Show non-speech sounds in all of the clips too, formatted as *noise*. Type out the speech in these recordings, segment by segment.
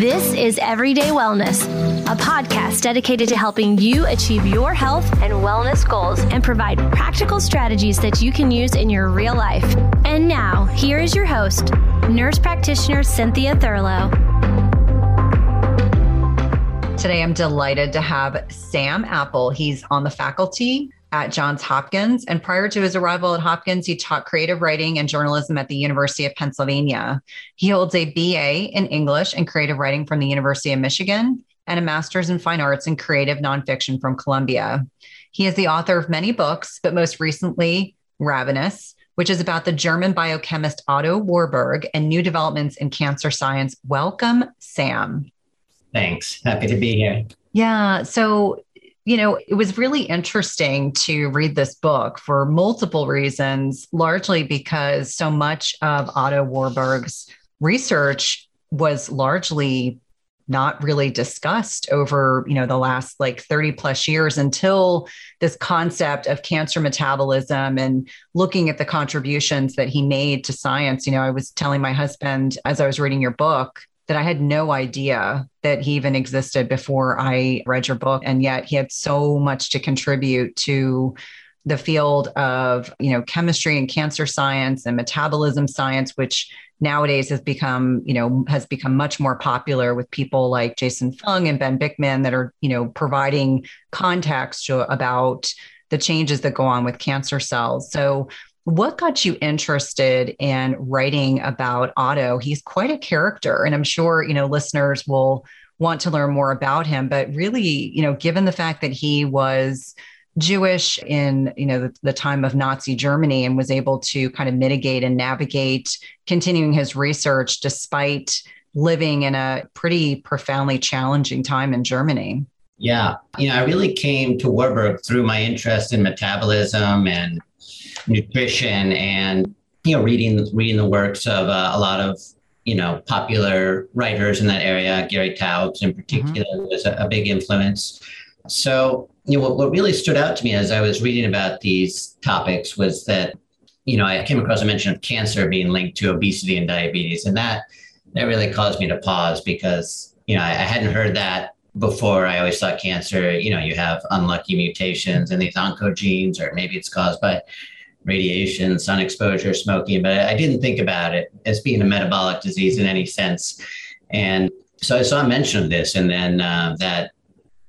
This is Everyday Wellness, a podcast dedicated to helping you achieve your health and wellness goals and provide practical strategies that you can use in your real life. And now, here is your host, nurse practitioner Cynthia Thurlow. Today, I'm delighted to have Sam Apple. He's on the faculty at Johns Hopkins. And prior to his arrival at Hopkins, he taught creative writing and journalism at the University of Pennsylvania. He holds a BA in English and creative writing from the University of Michigan and a master's in fine arts and creative nonfiction from Columbia. He is the author of many books, but most recently, Ravenous, which is about the German biochemist Otto Warburg and new developments in cancer science. Welcome, Sam. Thanks. Happy to be here. Yeah. So you know, it was really interesting to read this book for multiple reasons, largely because so much of Otto Warburg's research was largely not really discussed over you know the last like 30 plus years until this concept of cancer metabolism and looking at the contributions that he made to science. You know i was telling my husband as i was reading your book that I had no idea that he even existed before I read your book. And yet he had so much to contribute to the field of, you know, chemistry and cancer science and metabolism science, which nowadays has become, you know, has become much more popular with people like Jason Fung and Ben Bikman that are, you know, providing context about the changes that go on with cancer cells. So what got you interested in writing about Otto? He's quite a character, and I'm sure you know listeners will want to learn more about him. But really, you know, given the fact that he was Jewish in you know the, the, time of Nazi Germany and was able to kind of mitigate and navigate continuing his research despite living in a pretty profoundly challenging time in Germany. Yeah, you know, I really came to Warburg through my interest in metabolism and nutrition and you know reading reading the works of uh, a lot of you know popular writers in that area gary taubes in particular mm-hmm. was a, a, big influence so you know what, what really stood out to me as i was reading about these topics was that you know i came across a mention of cancer being linked to obesity and diabetes and that that really caused me to pause because you know i, I hadn't heard that before I always thought cancer, you know, you have unlucky mutations in these oncogenes, or maybe it's caused by radiation, sun exposure, smoking, but I didn't think about it as being a metabolic disease in any sense. And so I saw a mention of this, and then uh, that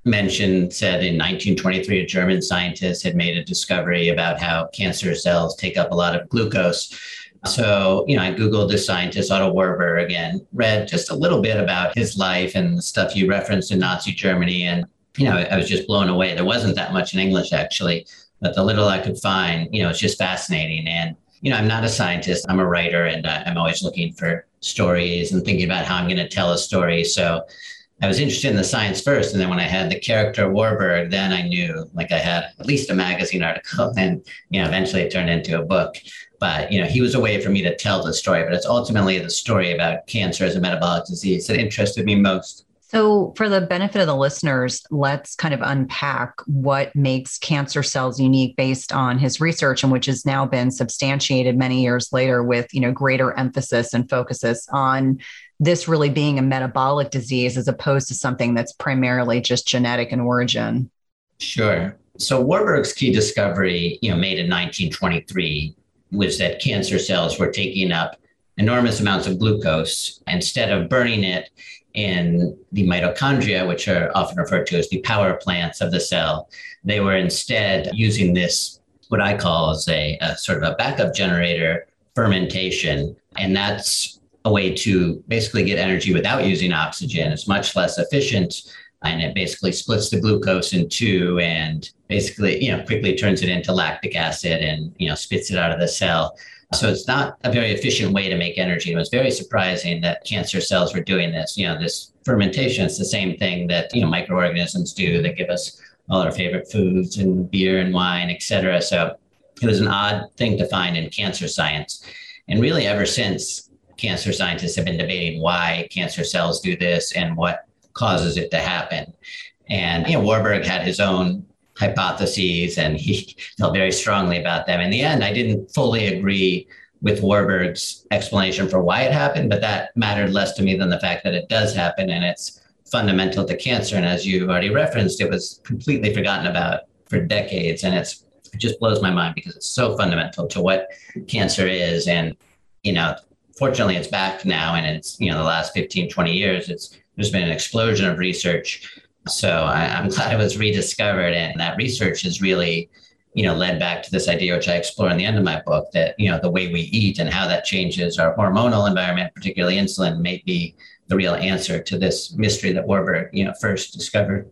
mention said in 1923 a German scientist had made a discovery about how cancer cells take up a lot of glucose. So, you know, I Googled the scientist Otto Warburg again, read just a little bit about his life and the stuff you referenced in Nazi Germany. And, you know, I was just blown away. There wasn't that much in English, actually but the little I could find, you know, it's just fascinating. And, you know, I'm not a scientist, I'm a writer, and uh, I'm always looking for stories and thinking about how I'm going to tell a story. So I was interested in the science first. And then when I had the character Warburg, then I knew like I had at least a magazine article. *laughs* And, you know, eventually it turned into a book. But, you know, he was a way for me to tell the story. But it's ultimately the story about cancer as a metabolic disease that interested me most. So, for the benefit of the listeners, let's kind of unpack what makes cancer cells unique based on his research, and which has now been substantiated many years later with you know greater emphasis and focuses on this really being a metabolic disease as opposed to something that's primarily just genetic in origin. Sure. So Warburg's key discovery, you know, made in 1923 was that cancer cells were taking up enormous amounts of glucose instead of burning it in the mitochondria, which are often referred to as the power plants of the cell. They were instead using this, what I call as a, a sort of a backup generator fermentation. And that's a way to basically get energy without using oxygen. It's much less efficient and it basically splits the glucose in two and basically you know quickly turns it into lactic acid and you know spits it out of the cell so it's not a very efficient way to make energy. It was very surprising that cancer cells were doing this. You know, this fermentation is the same thing that, you know, microorganisms do that give us all our favorite foods and beer and wine, et cetera. So it was an odd thing to find in cancer science. And really ever since cancer scientists have been debating why cancer cells do this and what causes it to happen. And you know, Warburg had his own hypotheses and he *laughs* felt very strongly about them. In the end, I didn't fully agree with Warburg's explanation for why it happened, but that mattered less to me than the fact that it does happen and it's fundamental to cancer. And as you've already referenced, it was completely forgotten about for decades. And it's it just blows my mind because it's so fundamental to what cancer is. And, you know, fortunately it's back now and it's, you know, the last 15, 20 years, it's there's been an explosion of research. So I, I'm glad it was rediscovered. And that research has really you know, led back to this idea, which I explore in the end of my book, that you know the way we eat and how that changes our hormonal environment, particularly insulin, may be the real answer to this mystery that Warburg, you know, first discovered.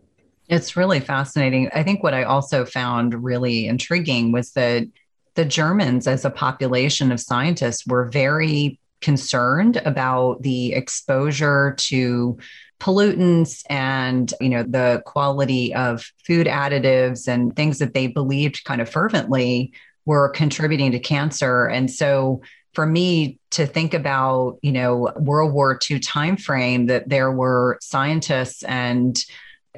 It's really fascinating. I think what I also found really intriguing was that the Germans, as a population of scientists, were very concerned about the exposure to pollutants and you know the quality of food additives and things that they believed kind of fervently were contributing to cancer. And so for me to think about you know world war ii timeframe that there were scientists and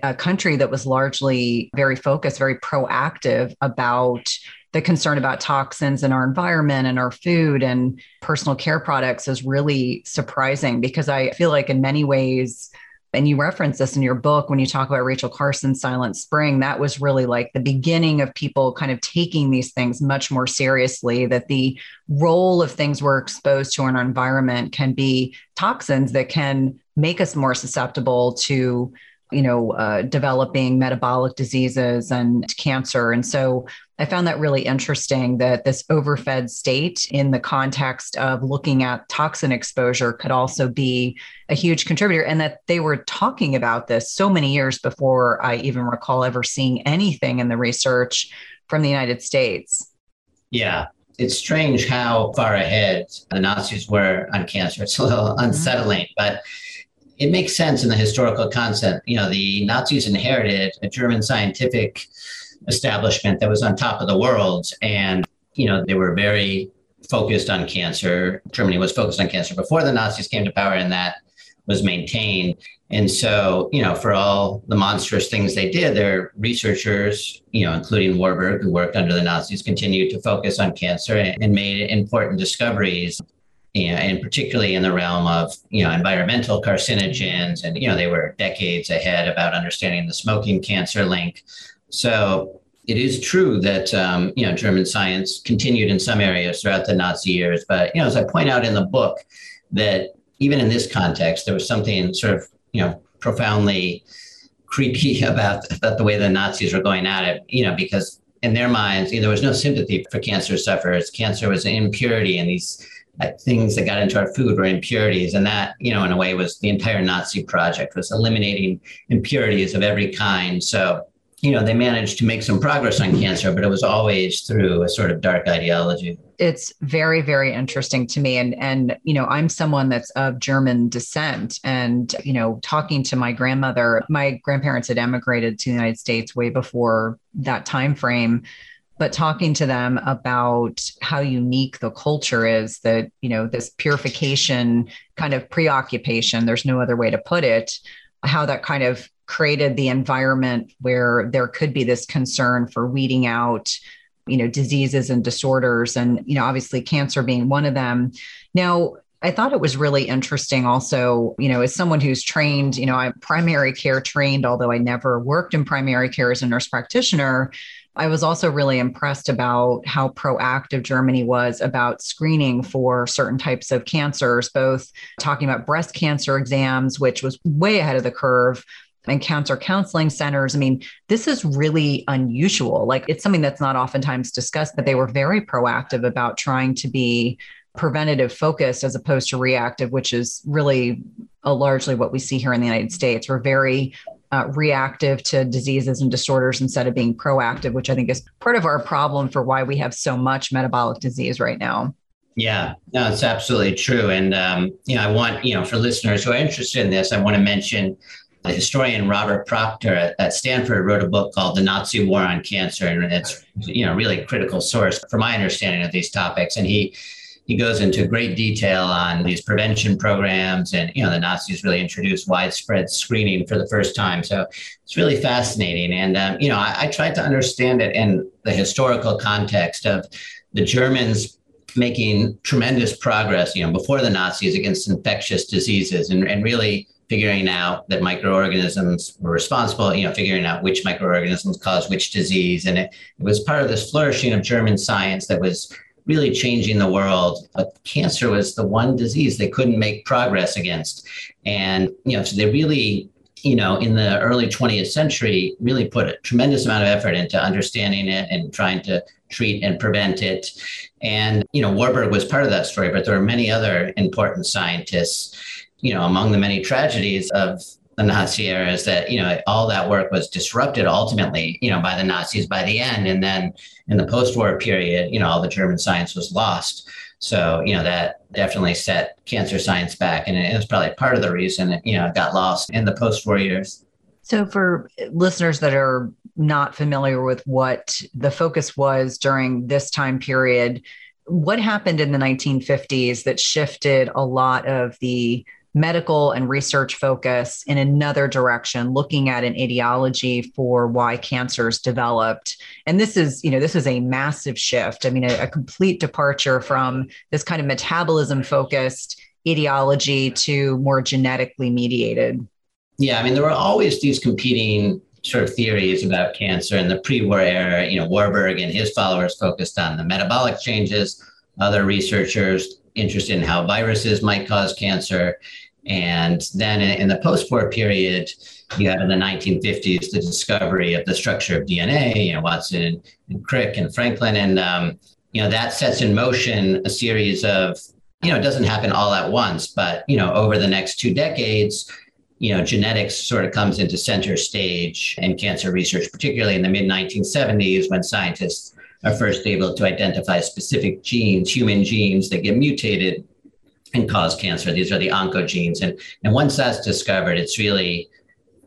a country that was largely very focused very proactive about the concern about toxins in our environment and our food and personal care products is really surprising because I feel like in many ways and you reference this in your book when you talk about Rachel Carson's Silent Spring, that was really like the beginning of people kind of taking these things much more seriously, that the role of things we're exposed to in our environment can be toxins that can make us more susceptible to you know, uh, developing metabolic diseases and cancer. And so I found that really interesting that this overfed state, in the context of looking at toxin exposure, could also be a huge contributor, and that they were talking about this so many years before I even recall ever seeing anything in the research from the United States. Yeah, it's strange how far ahead the Nazis were on cancer. It's a little mm-hmm. unsettling, mm-hmm. but it makes sense in the historical concept. You know, the Nazis inherited a German scientific establishment that was on top of the world. And, you know, they were very focused on cancer. Germany was focused on cancer before the Nazis came to power, and that was maintained. And so, you know, for all the monstrous things they did, their researchers, you know, including Warburg, who worked under the Nazis, continued to focus on cancer and made important discoveries and particularly in the realm of you know environmental carcinogens and you know they were decades ahead about understanding the smoking cancer link. So it is true that um, you know german science continued in some areas throughout the nazi years. But you know as i point out in the book that even in this context there was something sort of you know profoundly creepy *laughs* about, about the way the nazis were going at it you know because in their minds you know, there was no sympathy for cancer sufferers. Cancer was an impurity and these things that got into our food were impurities. And that you know in a way was the entire nazi project was eliminating impurities of every kind. So you know they managed to make some progress on cancer but it was always through a sort of dark ideology. It's very very interesting to me. And and you know i'm someone that's of german descent. And you know talking to my grandmother my grandparents had emigrated to the united states way before that time frame but talking to them about how unique the culture is that you know this purification kind of preoccupation there's no other way to put it how that kind of created the environment where there could be this concern for weeding out you know diseases and disorders and you know obviously cancer being one of them now I thought it was really interesting also, you know, as someone who's trained, you know, I'm primary care trained, although I never worked in primary care as a nurse practitioner. I was also really impressed about how proactive Germany was about screening for certain types of cancers, both talking about breast cancer exams, which was way ahead of the curve, and cancer counseling centers. I mean, this is really unusual. Like it's something that's not oftentimes discussed, but they were very proactive about trying to be preventative focused as opposed to reactive, which is really largely what we see here in the United States. We're very uh, reactive to diseases and disorders instead of being proactive, which I think is part of our problem for why we have so much metabolic disease right now. Yeah, no, it's absolutely true. And, um, you know, I want, you know, for listeners who are interested in this, I want to mention the historian Robert Proctor at, at Stanford wrote a book called The Nazi War on Cancer. And it's, you know, really critical source for my understanding of these topics. And he, he goes into great detail on these prevention programs and you know the nazis really introduced widespread screening for the first time so it's really fascinating and um, you know I, I tried to understand it in the historical context of the germans making tremendous progress, you know, before the Nazis against infectious diseases and, and really figuring out that microorganisms were responsible, you know, figuring out which microorganisms cause which disease. And it, it was part of this flourishing of German science that was really changing the world. But cancer was the one disease they couldn't make progress against. And, you know, so they really, you know, in the early 20th century, really put a tremendous amount of effort into understanding it and trying to treat and prevent it. And, you know, Warburg was part of that story, but there were many other important scientists, you know, among the many tragedies of the Nazi era is that, you know, all that work was disrupted ultimately, you know, by the Nazis by the end. And then in the post-war period, you know, all the German science was lost. So, you know, that definitely set cancer science back. And it was probably part of the reason, it, you know, it got lost in the post-war years. So, for listeners that are not familiar with what the focus was during this time period, what happened in the 1950s that shifted a lot of the medical and research focus in another direction looking at an etiology for why cancers developed and this is you know this is a massive shift i mean a, a complete departure from this kind of metabolism focused etiology to more genetically mediated yeah, I mean, there were always these competing sort of theories about cancer in the pre-war era. You know, Warburg and his followers focused on the metabolic changes. Other researchers interested in how viruses might cause cancer. And then in the post-war period, you had in the 1950s the discovery of the structure of DNA. You know, Watson and Crick and Franklin, and um, you know that sets in motion a series of you know it doesn't happen all at once, but you know over the next two decades you know, genetics sort of comes into center stage in cancer research, particularly in the mid 1970s when scientists are first able to identify specific genes, human genes that get mutated and cause cancer. These are the oncogenes. And, and once that's discovered, it's really,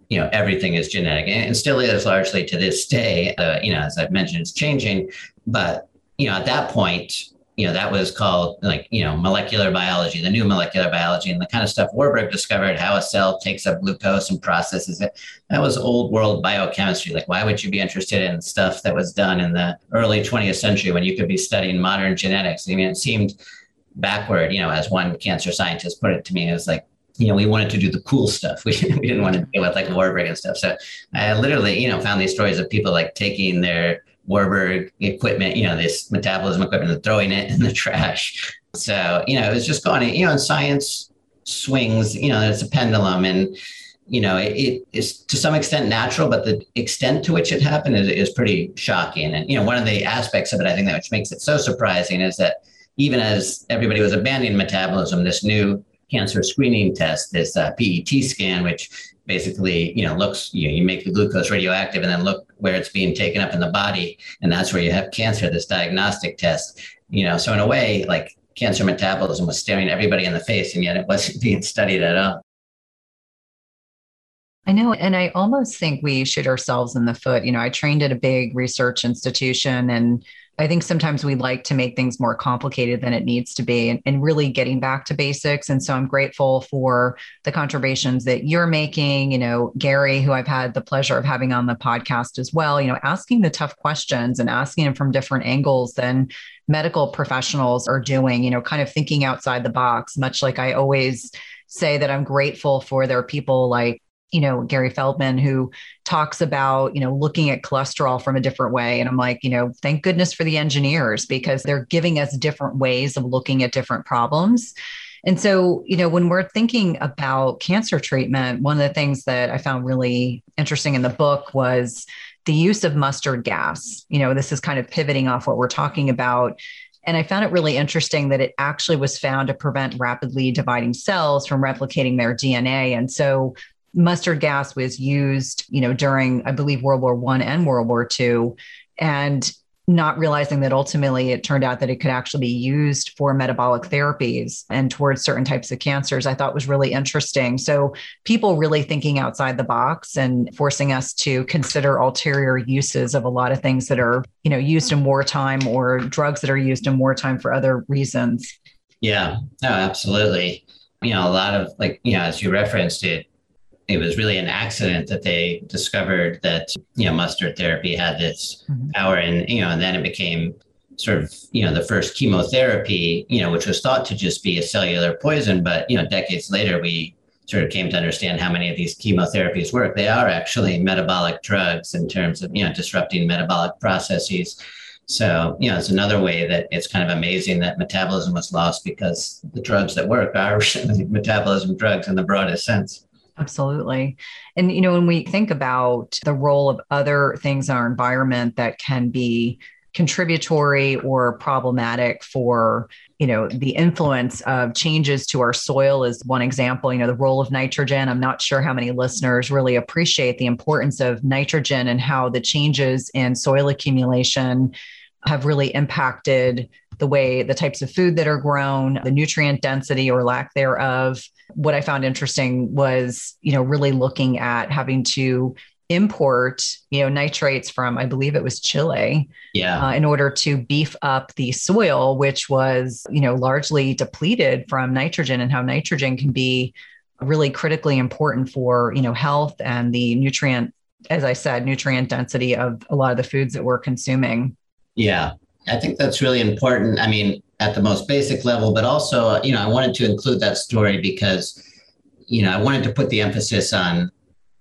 you know, everything is genetic and still is largely to this day. Uh, you know, as I've mentioned, it's changing. But, you know, at that point, you know, that was called like, you know, molecular biology, the new molecular biology, and the kind of stuff Warburg discovered how a cell takes up glucose and processes it. That was old world biochemistry. Like, why would you be interested in stuff that was done in the early 20th century when you could be studying modern genetics? I mean, it seemed backward, you know, as one cancer scientist put it to me, it was like, you know, we wanted to do the cool stuff. We, *laughs* we didn't want to deal with like Warburg and stuff. So I literally, you know, found these stories of people like taking their Warburg equipment, you know, this metabolism equipment and throwing it in the trash. So, you know, it was just going, you know, and science swings, you know, it's a pendulum and, you know, it, it is to some extent natural, but the extent to which it happened is, is pretty shocking. And, you know, one of the aspects of it, I think that which makes it so surprising is that even as everybody was abandoning metabolism, this new cancer screening test, this uh, PET scan, which basically, you know, looks, you, know, you make the glucose radioactive and then look where it's being taken up in the body. And that's where you have cancer, this diagnostic test, you know, so in a way, like cancer metabolism was staring everybody in the face and yet it wasn't *laughs* being studied at all. I know. And I almost think we shoot ourselves in the foot. You know, I trained at a big research institution and I think sometimes we like to make things more complicated than it needs to be and, and, really getting back to basics. And so I'm grateful for the contributions that you're making. You know, Gary, who I've had the pleasure of having on the podcast as well, you know, asking the tough questions and asking them from different angles than medical professionals are doing, you know, kind of thinking outside the box, much like I always say that I'm grateful for there are people like you know Gary Feldman who talks about you know looking at cholesterol from a different way and I'm like you know thank goodness for the engineers because they're giving us different ways of looking at different problems and so, you know, when we're thinking about cancer treatment, one of the things that I found really interesting in the book was the use of mustard gas. You know, this is kind of pivoting off what we're talking about. And I found it really interesting that it actually was found to prevent rapidly dividing cells from replicating their DNA. And so mustard gas was used, you know, during I believe World War One and World War Two, and not realizing that ultimately it turned out that it could actually be used for metabolic therapies and towards certain types of cancers, I thought was really interesting. So, people really thinking outside the box and forcing us to consider ulterior uses of a lot of things that are, you know, used in wartime or drugs that are used in wartime for other reasons. Yeah, no, absolutely. You know, a lot of like, you know, as you referenced it, it was really an accident that they discovered that you know mustard therapy had this mm-hmm. power and you know and then it became sort of you know the first chemotherapy you know which was thought to just be a cellular poison but you know decades later we sort of came to understand how many of these chemotherapies work. They are actually metabolic drugs in terms of you know disrupting metabolic processes. So you know it's another way that it's kind of amazing that metabolism was lost because the drugs that work are *laughs* metabolism drugs in the broadest sense Absolutely. And, you know, when we think about the role of other things in our environment that can be contributory or problematic for you know the influence of changes to our soil is one example you know the role of nitrogen i'm not sure how many listeners really appreciate the importance of nitrogen and how the changes in soil accumulation have really impacted the way the types of food that are grown the nutrient density or lack thereof. What i found interesting was you know really looking at having to import you know nitrates from i believe it was chile yeah. uh, in order to beef up the soil which was you know largely depleted from nitrogen and how nitrogen can be really critically important for you know health and the nutrient as i said nutrient density of a lot of the foods that we're consuming. Yeah i think that's really important i mean at the most basic level but also you know i wanted to include that story because you know i wanted to put the emphasis on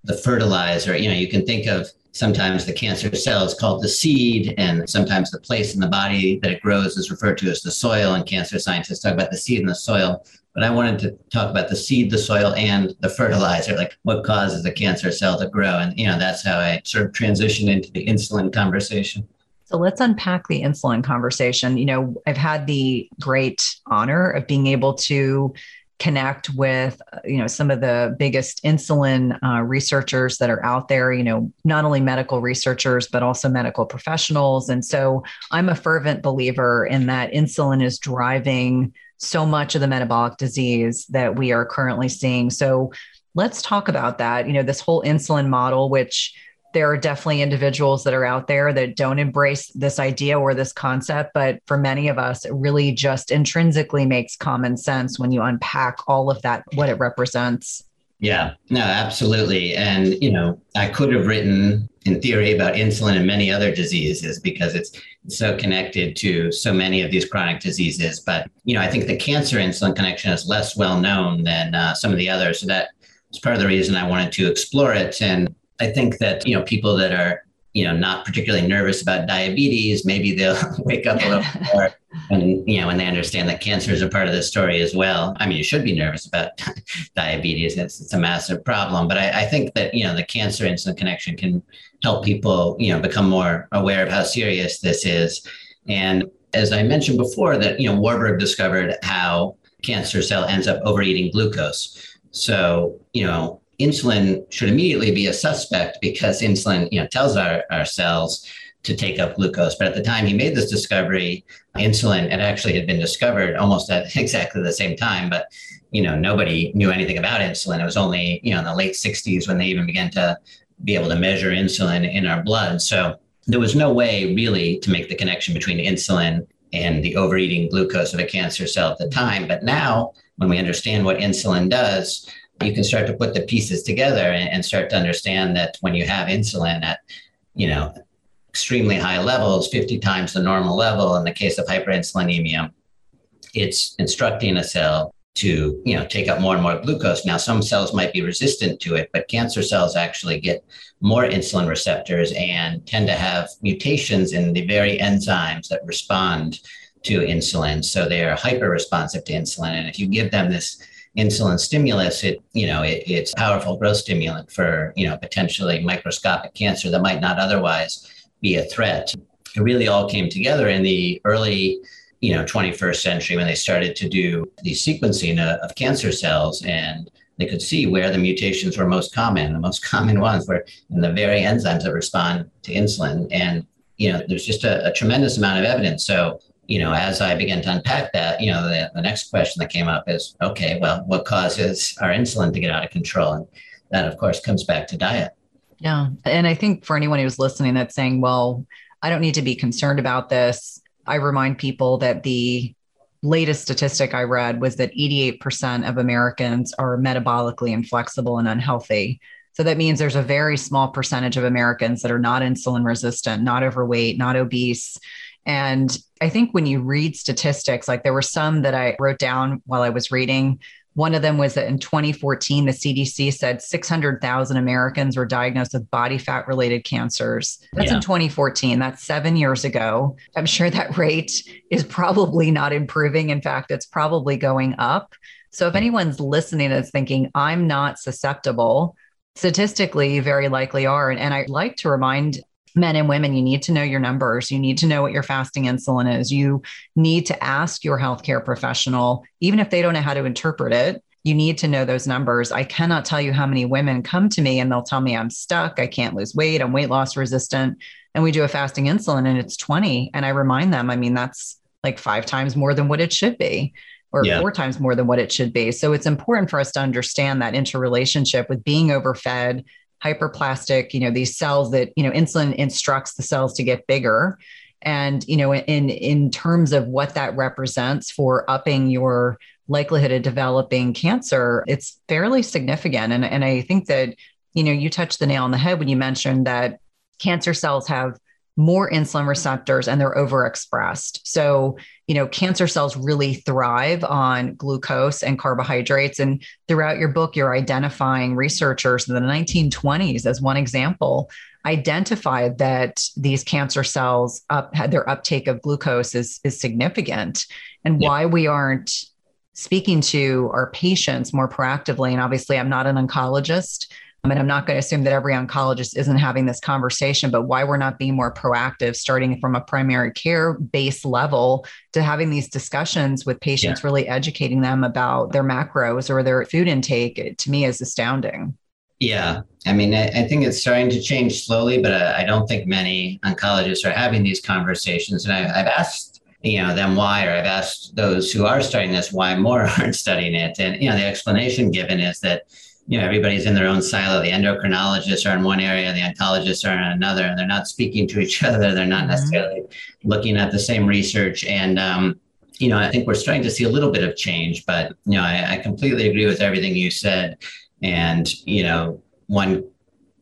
the fertilizer. You know, you can think of sometimes the cancer cell is called the seed, and sometimes the place in the body that it grows is referred to as the soil. And cancer scientists talk about the seed and the soil. But I wanted to talk about the seed, the soil, and the fertilizer, like what causes a cancer cell to grow. And, you know, that's how I sort of transitioned into the insulin conversation. So let's unpack the insulin conversation. You know, I've had the great honor of being able to connect with you know some of the biggest insulin uh, researchers that are out there you know not only medical researchers but also medical professionals. And so i'm a fervent believer in that insulin is driving so much of the metabolic disease that we are currently seeing. So let's talk about that. You know this whole insulin model which there are definitely individuals that are out there that don't embrace this idea or this concept. But for many of us, it really just intrinsically makes common sense when you unpack all of that, what it represents. Yeah, no, absolutely. And, you know, I could have written in theory about insulin and many other diseases because it's so connected to so many of these chronic diseases. But, you know, I think the cancer insulin connection is less well known than uh, some of the others. So that was part of the reason I wanted to explore it. And I think that, you know, people that are, you know, not particularly nervous about diabetes, maybe they'll *laughs* wake up a little more and, you know, when they understand that cancer is a part of the story as well. I mean, you should be nervous about *laughs* diabetes. It's, it's a massive problem. But I, I think that, you know, the cancer insulin connection can help people, you know, become more aware of how serious this is. And as I mentioned before, that, you know, Warburg discovered how cancer cell ends up overeating glucose. So, you know, insulin should immediately be a suspect because insulin, you know, tells our, our cells to take up glucose. But at the time he made this discovery, insulin had actually had been discovered almost at *laughs* exactly the same time. But you know, nobody knew anything about insulin. It was only you know in the late 60s when they even began to be able to measure insulin in our blood. So there was no way really to make the connection between insulin and the overeating glucose of a cancer cell at the time. But now, when we understand what insulin does, you can start to put the pieces together and, and start to understand that when you have insulin at, you know, extremely high levels, 50 times the normal level in the case of hyperinsulinemia, it's instructing a cell to you know take up more and more glucose. Now some cells might be resistant to it but cancer cells actually get more insulin receptors and tend to have mutations in the very enzymes that respond to insulin. So they are hyper responsive to insulin. And if you give them this insulin stimulus, it you know it, it's powerful growth stimulant for you know potentially microscopic cancer that might not otherwise be a threat. It really all came together in the early you know 21st century when they started to do the sequencing of, cancer cells and they could see where the mutations were most common. The most *laughs* common ones were in the very enzymes that respond to insulin. And you know, there's just a, a tremendous amount of evidence. So you know, as I began to unpack that, you know, the, the next question that came up is, okay, well, what causes our insulin to get out of control? And that, of course, comes back to diet. Yeah. And I think for anyone who's listening that's saying, well, I don't need to be concerned about this, I remind people that the latest statistic I read was that 88% of Americans are metabolically inflexible and unhealthy. So that means there's a very small percentage of Americans that are not insulin resistant, not overweight, not obese And I think when you read statistics, like there were some that I wrote down while I was reading. One of them was that in 2014, the CDC said 600,000 Americans were diagnosed with body fat related cancers. That's yeah. in 2014. That's seven years ago. I'm sure that *laughs* rate is probably not improving. In fact, it's probably going up. So if anyone's listening that's thinking, I'm not susceptible, statistically, you very likely are. And, and I like to remind men and women, you need to know your numbers. You need to know what your fasting insulin is. You need to ask your healthcare professional, even if they don't know how to interpret it. You need to know those numbers. I cannot tell you how many women come to me and they'll tell me I'm stuck. I can't lose weight. I'm weight loss resistant. And we do a fasting insulin and it's 20. And I remind them, I mean, that's like five times more than what it should be or yeah. four times more than what it should be. So it's important for us to understand that interrelationship with being overfed hyperplastic, you know, these cells that, you know, insulin instructs the cells to get bigger. And, you know, in in terms of what that represents for upping your likelihood of developing cancer, it's fairly significant. And, and I think that, you know, you touched the nail on the head when you mentioned that cancer cells have more insulin receptors and they're overexpressed. So, you know, cancer cells really thrive on glucose and carbohydrates. And throughout your book, you're identifying researchers in the 1920s, as one example, identified that these cancer cells up had their uptake of glucose is, is significant and yeah. why we aren't speaking to our patients more proactively. And obviously, I'm not an oncologist. I mean, I'm not going to assume that every oncologist isn't having this conversation, but why we're not being more proactive, starting from a primary care base level to having these discussions with patients, yeah. really educating them about their macros or their food intake, to me is astounding. Yeah. I mean, I, I think it's starting to change slowly, but I, I, don't think many oncologists are having these conversations. And I, I've asked you know them why or i've asked those who are studying this why more *laughs* aren't studying it and you know the explanation given is that you know everybody's in their own silo. The endocrinologists are in one area the oncologists are in another and they're not speaking to each *laughs* other. They're not mm-hmm. necessarily looking at the same research. And um, you know i think we're starting to see a little bit of change but you know I, I completely agree with everything you said. And you know one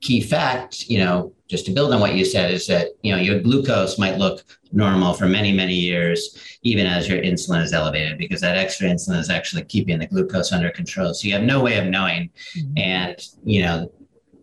key fact you know just to build on what you said is that you know your glucose might look normal for many many years even as your insulin is elevated because that extra insulin is actually keeping the glucose under control so you have no way of knowing mm-hmm. and you know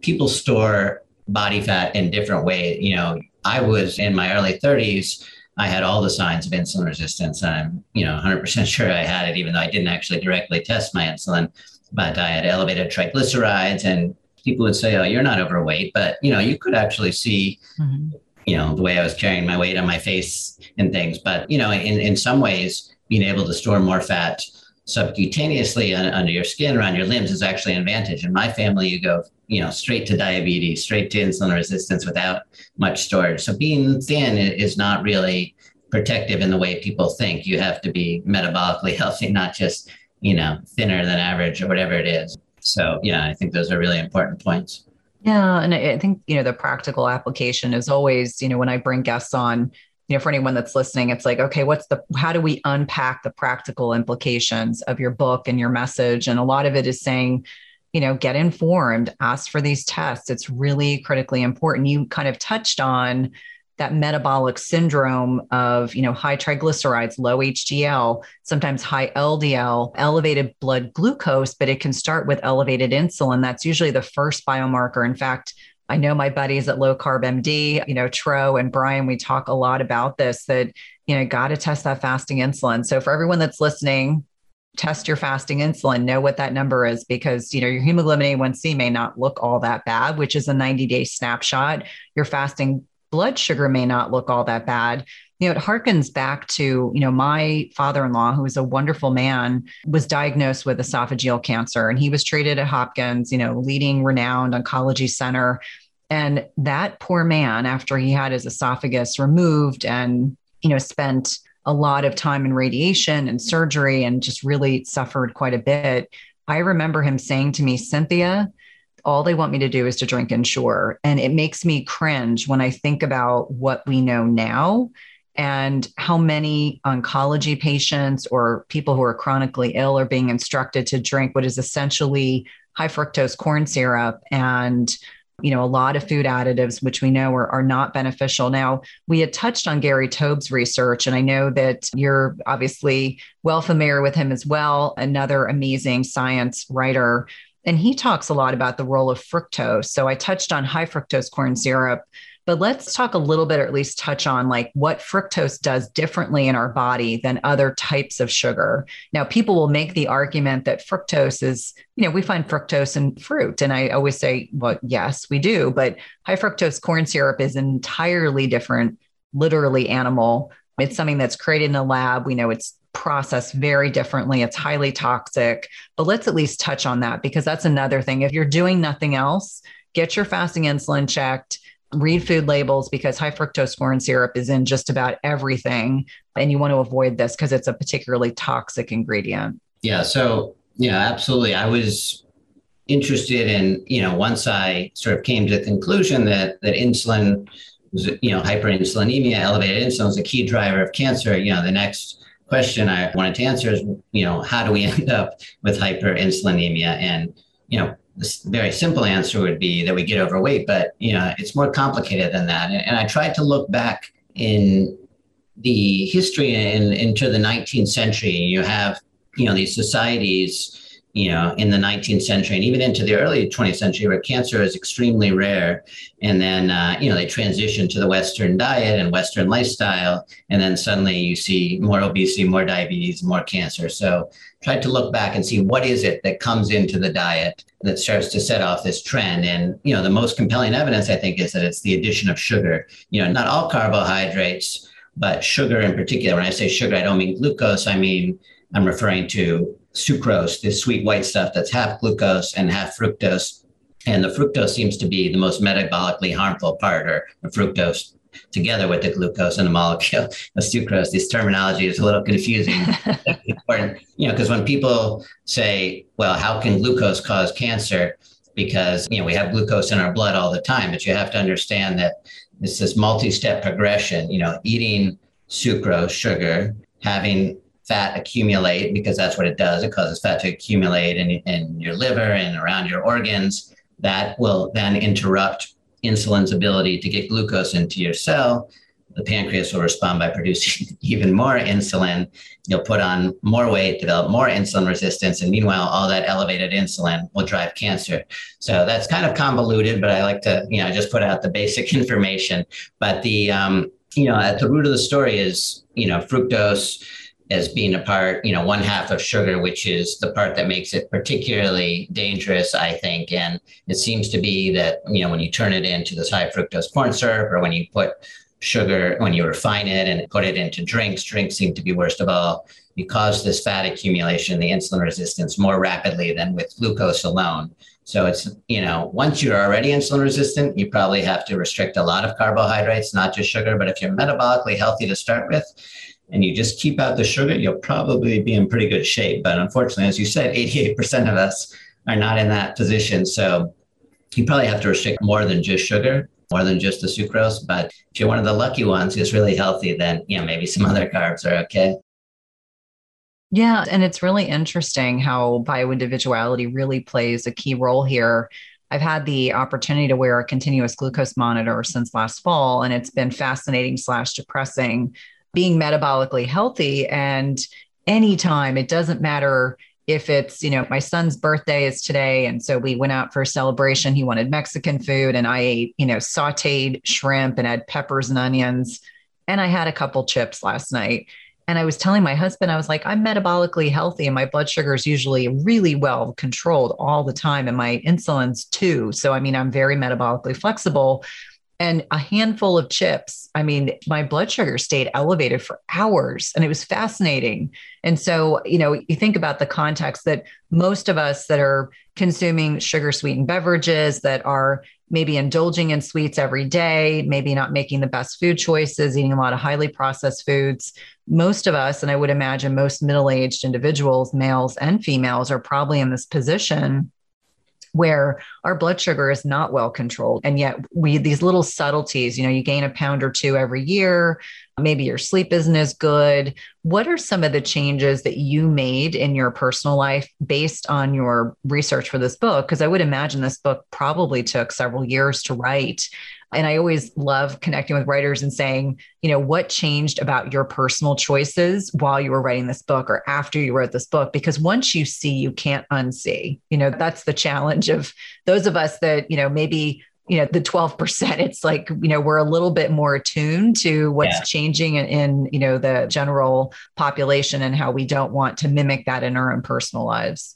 people store body fat in different ways you know i was in my early 30s I had all the signs of insulin resistance. I'm, you know, 100% *laughs* sure I had it, even though I didn't actually directly test my insulin. But I had elevated triglycerides and people would say, "Oh, you're not overweight," but you know, you could actually see, mm-hmm. you know, the way I was carrying my weight on my face and things. But you know, in in some ways, being able to store more fat subcutaneously under your skin around your limbs is actually an advantage. In my family, you go, you know, straight to diabetes, straight to insulin resistance without much storage. So being thin is not really protective in the way people think. You have to be metabolically *laughs* healthy, not just you know thinner than average or whatever it is. So yeah, I think those are really important points. Yeah, and I think you know the practical application is always you know when I bring guests on, you know for anyone that's listening, it's like okay, what's the how do we unpack the practical implications of your book and your message? And a lot of it is saying, you know, get informed, ask for these tests. It's really critically important. You kind of touched on that metabolic syndrome of you know high triglycerides low hdl sometimes high ldl elevated blood glucose but it can start with elevated insulin that's usually the first biomarker in fact I know my buddies at Low Carb MD, you know, Tro and Brian, we talk a lot about this that, you know, got to test that fasting insulin. So for everyone that's listening, test your fasting insulin, know what that number is because, you know, your hemoglobin A1C may not look all that bad, which is a 90 day snapshot. Your fasting blood sugar may not look all that bad. You know it harkens back to you know my father-in-law who is a wonderful man was diagnosed with esophageal cancer and he was treated at hopkins you know leading renowned oncology center. And that poor man after he had his esophagus removed and you know spent a lot of time in radiation and surgery and just really suffered quite a bit i remember him saying to me cynthia all they want me to do is to drink and Ensure. And it makes me cringe when I think about what we know now and how many oncology patients or people who are chronically ill are being instructed to drink what is essentially high fructose corn syrup and you know, a lot of food additives, which we know are, are not beneficial. Now, we had touched on Gary Taubes' research, and I know that you're obviously well familiar with him as well, another amazing science writer. And he talks a lot about the role of fructose. So I touched on high fructose corn syrup but let's talk a little bit, or at least touch on like what fructose does differently in our body than other types of sugar. Now, people will make the argument that fructose is, you know, we find fructose in fruit. And I always say, well, yes, we do. But high fructose corn syrup is entirely different, literally animal. It's something that's created in a lab. We know it's processed very differently. It's highly toxic. But let's at least touch on that because that's another thing. If you're doing nothing else, get your fasting insulin checked read food labels because high fructose corn syrup is in just about everything. And you want to avoid this because it's a particularly toxic ingredient. Yeah. So, yeah, absolutely. I was interested in, you know, once I sort of came to the conclusion that that insulin was, you know, hyperinsulinemia, elevated insulin is a key driver of cancer, you know, the next question I wanted to answer is, you know, how do we *laughs* end up with hyperinsulinemia? And, you know, the very simple answer would be that we get overweight, but you know it's more complicated than that. And, and I tried to look back in the history in, into the 19th century. You have you know these societies you know, in the 19th century and even into the early 20th century, where cancer is extremely rare. And then, uh, you know, they transition to the Western diet and Western lifestyle. And then suddenly you see more obesity, more diabetes, more cancer. So tried to look back and see what is it that comes into the diet that starts to set off this trend. And, you know, the most compelling evidence, I think, is that it's the addition of sugar. You know, not all carbohydrates, but sugar in particular. When I say sugar, I don't mean glucose. I mean, I'm referring to sucrose, this sweet white stuff that's half glucose and half fructose. And the fructose seems to be the most metabolically harmful part, or the fructose together with the glucose in *laughs* the molecule of sucrose. This terminology is a little confusing. *laughs* important, you know, because when people say, well, how can glucose cause cancer? Because, you know, we have glucose in our blood all the time, but you have to understand that it's this multi-step progression, you know, eating sucrose, sugar, having fat accumulate because that's what it does. It causes fat to accumulate in, in your liver and around your organs. That will then interrupt insulin's ability to get glucose into your cell. The pancreas will respond by producing *laughs* even more insulin. You'll put on more weight, develop more insulin resistance. And meanwhile, all that elevated insulin will drive cancer. So that's kind of convoluted, but I like to, you know, just put out the basic *laughs* information. But the, um, you know, at the root of the story is, you know, fructose as being a part, you know, one half of sugar, which is the part that makes it particularly dangerous, I think. And it seems to be that, you know, when you turn it into this high fructose corn syrup or when you put sugar, when you refine it and put it into drinks, drinks seem to be worst of all. You cause this fat accumulation, the insulin resistance more rapidly than with glucose alone. So it's, you know, once you're already insulin resistant, you probably have to restrict a lot of carbohydrates, not just sugar. But if you're metabolically healthy to start with, and you just keep out the sugar, you'll probably be in pretty good shape. But unfortunately, as you said, 88% of us are not in that position. So you probably have to restrict more than just sugar, more than just the sucrose. But if you're one of the lucky ones who's really healthy, then you know maybe some *laughs* other carbs are okay. Yeah, and it's really interesting how bioindividuality really plays a key role here. I've had the opportunity to wear a continuous glucose monitor since last fall, and it's been fascinating slash depressing being metabolically healthy and anytime it doesn't matter if it's you know my son's birthday is today and so we went out for a celebration. He wanted mexican food and i ate you know sauteed shrimp and had peppers and onions and i had a couple chips last night. And i was telling my husband i was like i'm metabolically healthy and my blood sugar is usually really well controlled all the time and my insulin's too. So i mean i'm very metabolically flexible and a handful of chips. I mean, my blood sugar stayed elevated for hours and it was fascinating. And so, you know, you think about the context that most of us that are consuming sugar sweetened beverages, that are maybe indulging in sweets every day, maybe not making the best food choices, eating a lot of highly processed foods. Most of us, and I would imagine most middle aged individuals, males and females, are probably in this position where our blood sugar is not well controlled and yet we these little subtleties you know you gain a pound or two every year maybe your sleep isn't as good. What are some of the changes that you made in your personal life based on your research for this book? Because I would imagine this book probably took several years to write. And I always love connecting with writers and saying, you know, what changed about your personal choices while you were writing this book or after you wrote this book? Because once you see, you can't unsee. You know, that's the challenge of those of us that, you know, maybe you know the 12% *laughs* it's like you know we're a little bit more attuned to what's yeah. changing in, in, you know the general population and how we don't want to mimic that in our own personal lives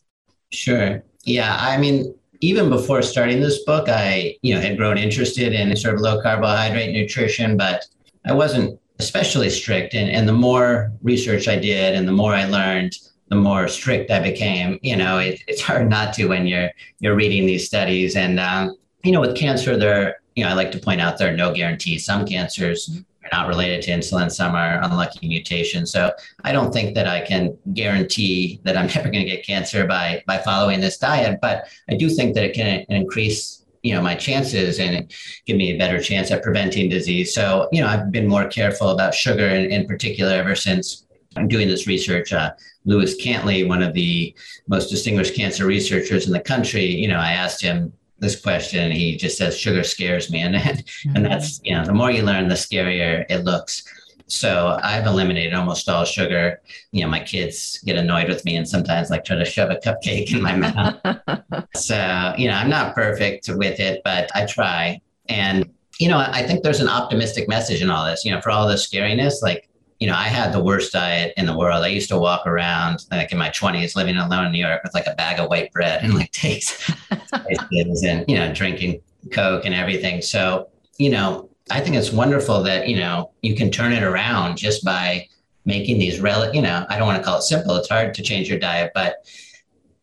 sure yeah i mean even before starting this book i you know had grown interested in sort of low carbohydrate nutrition but i wasn't especially strict and, and the more research i did and the more i learned the more strict I became. You know, it, it's hard not to when you're you're reading these studies. And um, you know, with cancer, there, you know, I like to point out there are no guarantees. Some cancers are not related to insulin, some are unlucky mutations. So I don't think that I can guarantee that I'm *laughs* never going to get cancer by by following this diet, but I do think that it can increase you know my chances and give me a better chance at preventing disease so you know i've been more careful about sugar in, in particular ever since i'm doing this research uh, lewis cantley one of the most distinguished cancer researchers in the country you know i asked him this question. He just says sugar scares me, *laughs* and mm-hmm. and that's you know the more you learn, the scarier it looks. So I've eliminated almost all sugar. You know, my kids get annoyed with me and sometimes like try to shove a cupcake in my mouth. *laughs* so you know, I'm not perfect with it, but I try. And you know, I think there's an optimistic message in all this. You know, for all the scariness, like you know, I had the worst diet in the world. I used to walk around like in my 20s, living alone in New York with like a bag of white bread and like takes, *laughs* and, you know, drinking Coke and everything. So, you know, I think it's wonderful that, you know, you can turn it around just by making these rel, you know, I don't want to call it simple. It's hard to change your diet, but,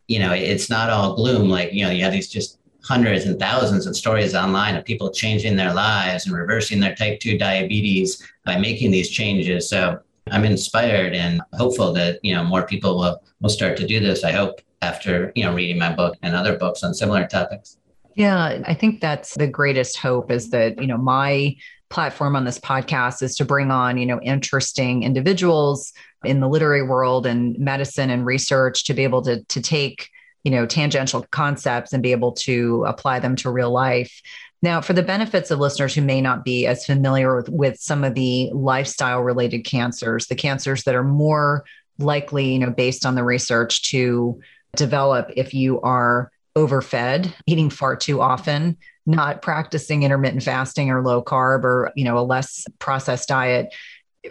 you know, it's not all gloom. Like, you know, you have these just hundreds and thousands of stories online of people changing their lives and reversing their type 2 diabetes by making these changes. So i'm inspired and hopeful that you know more people will will start to do this i hope after you know reading my book and other books on similar topics. Yeah i think that's the greatest hope is that you know my platform on this podcast is to bring on you know interesting individuals in the literary world and medicine and research to be able to to take you know tangential concepts and be able to apply them to real life. Now for the benefits of listeners who may not be as familiar with, with some of the lifestyle related cancers the cancers that are more likely you know based on the research to develop if you are overfed eating far too often not practicing intermittent fasting or low carb or you know a less processed diet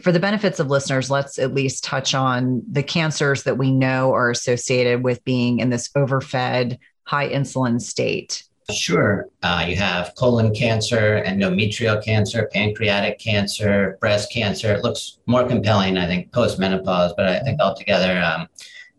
for the benefits of listeners, let's at least touch on the cancers that we know are associated with being in this overfed, high insulin state. Sure. Uh, you have colon cancer, endometrial cancer, pancreatic cancer, breast cancer. It looks more compelling, I think, post menopause, but I think altogether, um,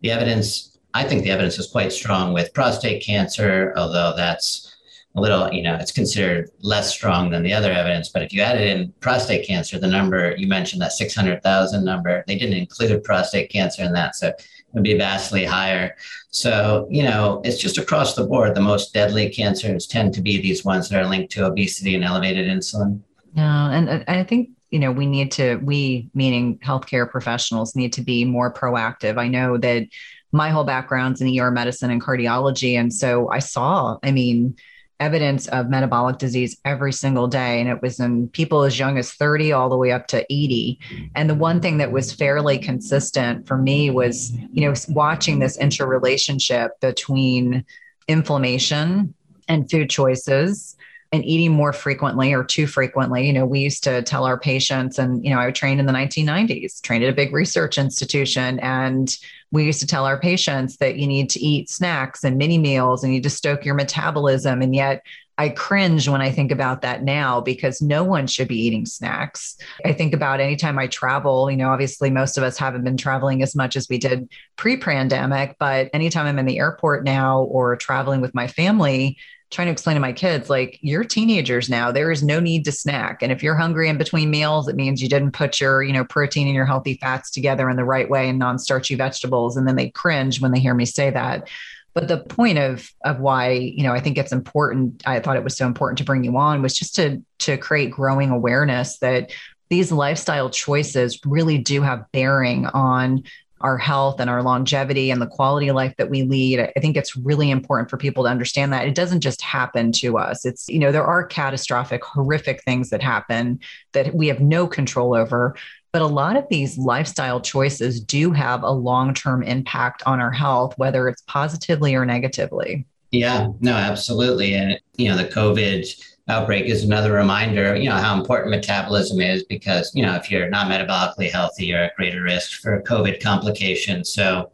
the evidence, I think the evidence is quite strong with prostate cancer, although that's a little, you know, it's considered less strong than the other evidence. But if you added in prostate cancer, the number you mentioned, that 600,000 number, they didn't include prostate cancer in that. So it would be vastly higher. So, you know, it's just across the board. The most deadly cancers tend to be these ones that are linked to obesity and elevated insulin. Yeah. And I think you know we need to we meaning healthcare professionals need to be more proactive i know that my whole background's in er medicine and cardiology and so i saw i mean evidence of metabolic disease every single day. And it was in people as young as 30 all the way up to 80. And the one thing that was fairly consistent for me was, you know, watching this interrelationship between inflammation and food choices and eating more frequently or too frequently. You know, we used to tell our patients, and, you know, I trained in the 1990s, trained at a big research institution. And we used to tell our patients that you need to eat snacks and mini meals and you need to stoke your metabolism. And yet, I cringe when I think about that now because no one should be eating snacks. I think about anytime I travel, you know, obviously most of us haven't been traveling as much as we did pre pandemic, but anytime I'm in the airport now or traveling with my family, trying to explain to my kids like you're teenagers now. There is no need to snack. And if you're hungry in between meals it means you didn't put your you know protein and your healthy fats together in the right way and non-starchy vegetables. And then they cringe when they hear me say that. But the point of of why you know i think it's important i thought it was so important to bring you on was just to to create growing awareness that these lifestyle choices really do have bearing on our health and our longevity and the quality of life that we lead. I think it's really important for people to understand that it doesn't just happen to us. It's, you know, there are catastrophic, horrific things that happen that we have no control over. But a lot of these lifestyle choices do have a long term impact on our health, whether it's positively or negatively. Yeah, no, absolutely. And, you know, the COVID outbreak is another reminder, you know, how important metabolism is because, you know, if you're not metabolically healthy, you're at greater risk for COVID complications. So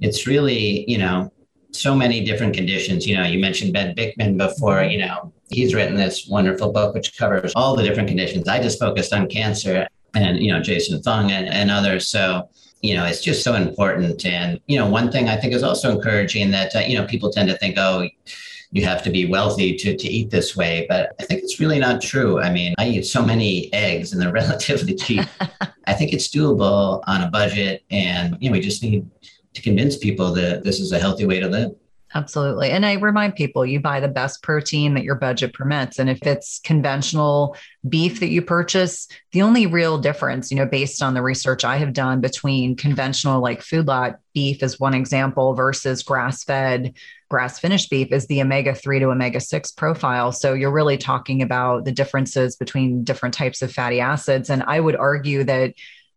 it's really, you know, so many different conditions. You know, you mentioned Ben Bikman before, you know, he's written this wonderful book which covers all the different conditions. I just focused on cancer and, you know, Jason Fung and, and others. So, you know, it's just so important. And, you know, one thing I think is also encouraging that, uh, you know, people tend to think, oh, you have to be wealthy to, to eat this way. But I think it's really not true. I mean, I eat so many *laughs* eggs and they're *laughs* relatively cheap. I think it's doable on a budget. And, you know, we just need to convince people that this is a healthy way to live. Absolutely. And I remind people you buy the best protein that your budget permits. And if it's conventional beef that you purchase, the only real difference, you know, based on the research I have done between conventional, like food lot beef is one example versus grass fed, grass finished beef is the omega 3 to omega 6 profile. So you're really talking about the differences between different types of fatty acids. And I would argue that,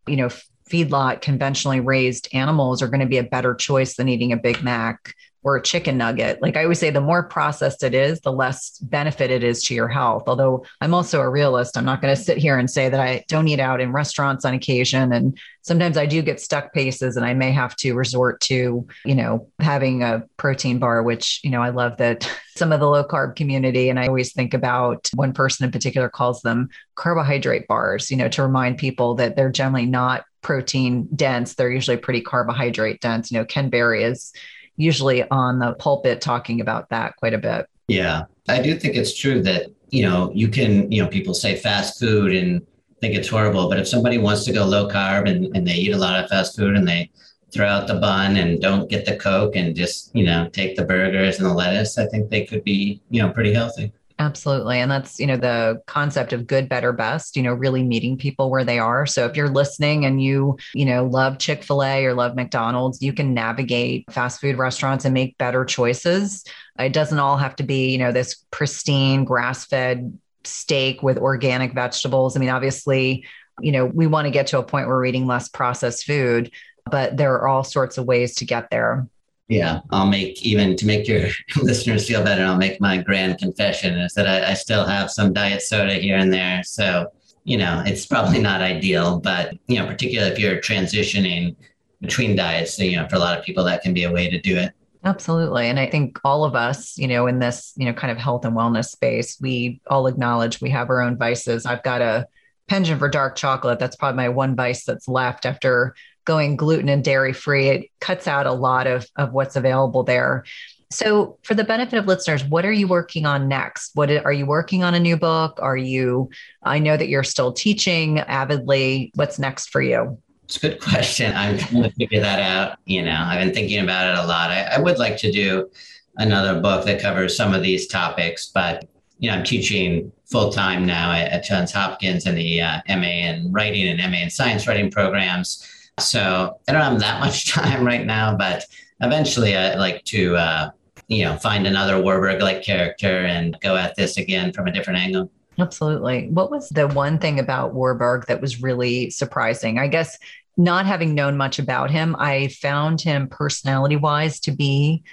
you know, feedlot conventionally raised animals are going to be a better choice than eating a Big Mac or a chicken nugget. Like I always say, the more processed it is, the less benefit it is to your health. Although I'm also a realist, I'm not going to sit here and say that I don't eat out in restaurants on occasion. And sometimes I do get stuck paces and I may have to resort to, you know, having a protein bar, which, you know, I love that *laughs* some of the low carb community. And I always think about one person in particular calls them carbohydrate bars, you know, to remind people that they're generally not protein dense. They're usually pretty carbohydrate dense. You know, Ken Berry is usually on the pulpit talking about that quite a bit. Yeah, I do think it's true that, you know, you can, you know, people say fast food and think it's horrible, but if somebody wants to go low carb and, and they eat a lot of fast food and they throw out the bun and don't get the Coke and just, you know, take the burgers and the lettuce, I think they could be, you know, pretty healthy. Absolutely. And that's, you know, the concept of good, better, best, you know, really meeting people where they are. So if you're listening and you, you know, love Chick fil A or love McDonald's, you can navigate fast food restaurants and make better choices. It doesn't all have to be, you know, this pristine grass fed steak with organic vegetables. I mean, obviously, you know, we want to get to a point where we're eating less processed food, but there are all sorts of ways to get there yeah, I'll make even to make your *laughs* listeners feel better. I'll make my grand confession is that I, I, still have some diet soda here and there. So, you know, it's probably not ideal, but, you know, particularly if you're transitioning between diets, you know, for a lot of people, that can be a way to do it. Absolutely. And I think all of us, you know, in this, you know, kind of health and wellness space, we all acknowledge we have our own vices. I've got a penchant for dark chocolate. That's probably my one vice that's left after going gluten and dairy free. It cuts out a lot of, of what's available there. So, for the benefit of listeners, what are you working on next? What are you working on a new book? Are you, I know that you're still teaching avidly. What's next for you? It's a good *laughs* question. I'm trying to figure that out. You know, I've been thinking about it a lot. I, I would like to do another book that covers some of these topics, but you know, I'm teaching full time now at, at, Johns Hopkins in the uh, MA in writing and MA in science writing programs. So I don't have that much *laughs* time right now, but eventually I'd like to, uh, you know, find another Warburg like character and go at this again from a different angle. Absolutely. What was the one thing about Warburg that was really surprising? I guess not having known much about him, I found him personality wise to be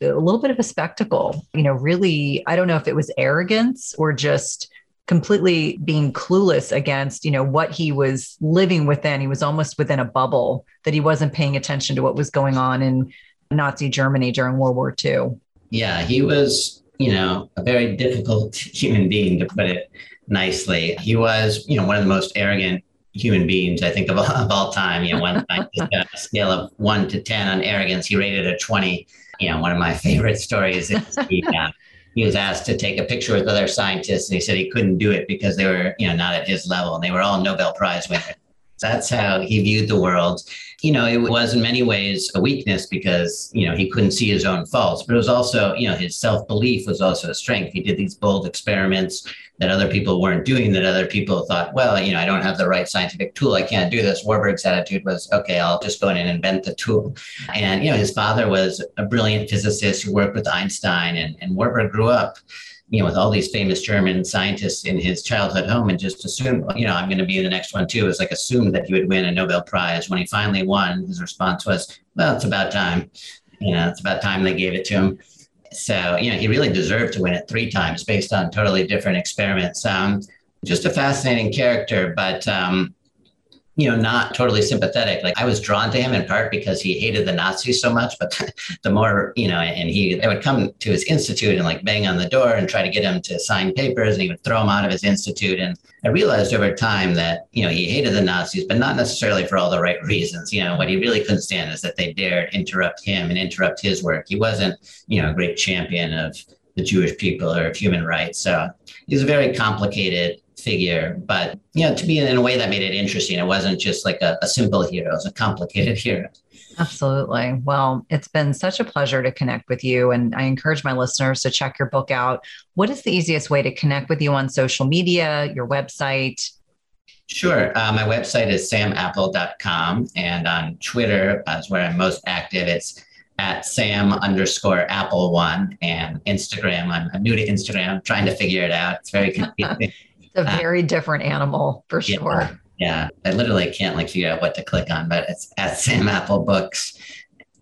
a little bit of a spectacle. You know, really, I don't know if it was arrogance or just completely being clueless against you know what he was living within. He was almost within a bubble that he wasn't paying attention to what was going on in nazi germany during world war ii yeah he was you know a very difficult *laughs* human being to put it nicely. He was you know one of the most arrogant human beings i think of, of all time. You know one a scale of 1 to 10 on arrogance he rated a 20 you know one of my *laughs* favorite stories is he, uh, he was asked to take a picture with other scientists and he said he couldn't do it because they were you know not at his level and they were all nobel prize winners That's how he viewed the world. You know, it was in many ways a weakness because, you know, he couldn't see his own faults, but it was also, you know, his self belief was also a strength. He did these bold experiments that other people weren't doing, that other people thought, well, you know, I don't have the right scientific tool. I can't do this. Warburg's attitude was, okay, I'll just go in and invent the tool. And, you know, his father was a brilliant physicist who worked with Einstein, and, and Warburg grew up you know, with all these famous German scientists in his childhood home and just assumed, you know, I'm going to be the next one too. It was like assumed that he would win a Nobel Prize. When he finally won, his response was, well, it's about time. You know, it's about time they gave it to him. So, you know, he really deserved to win it three times based on totally different experiments. Um, just a fascinating character, but um, you know, not totally sympathetic. Like I was drawn to him in part because he hated the Nazis so much, but *laughs* the more, you know, and he they would come to his institute and like bang on the door and try to get him to sign papers and he would throw him out of his institute. And I realized over time that, you know, he hated the Nazis, but not necessarily for all the right reasons. You know, what he really couldn't stand is that they dared interrupt him and interrupt his work. He wasn't, you know, a great champion of the Jewish people or of human rights. So he's a very complicated figure, but you know, to me in a way that made it interesting. It wasn't just like a, a simple hero; it was a complicated *laughs* hero. Absolutely. Well, it's been such a pleasure to connect with you. And I encourage my listeners to check your book out. What is the easiest way to connect with you on social media, your website? Sure. Uh, my website is samapple.com. And on Twitter is where I'm most active. It's at sam underscore apple one. And Instagram, I'm, I'm new to Instagram, trying to figure it out. It's very *laughs* confusing a very uh, different animal for yeah, sure. Yeah, I literally can't like figure out what to click on, but it's at *laughs* Sam Apple Books.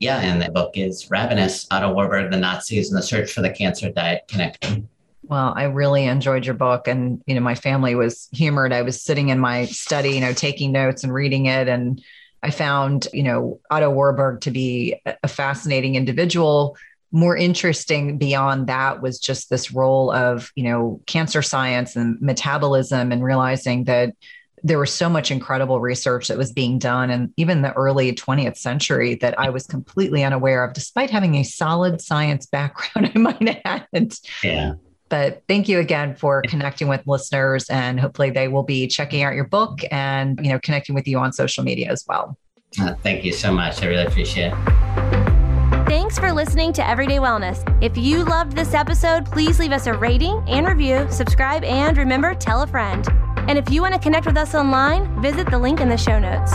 Yeah, and the book is Ravenous, Otto Warburg, the Nazis, and the Search for the Cancer Diet Connection. Well, I really enjoyed your book. And, you know, my family was humored. I was sitting in my study, you know, taking notes and reading it. And I found, you know, Otto Warburg to be a fascinating individual more interesting beyond that was just this role of you know cancer science and metabolism and realizing that there was so much incredible research that was being done and even the early 20th century that I was completely unaware of, despite having a solid science *laughs* background I might add. Yeah. But thank you again for connecting with listeners and hopefully they will be checking out your book and you know connecting with you on social media as well. Uh, thank you so much. I really appreciate it. Thanks for listening to Everyday Wellness. If you loved this episode, please leave us a rating and review, subscribe, and remember, tell a friend. And if you want to connect with us online, visit the link in the show notes.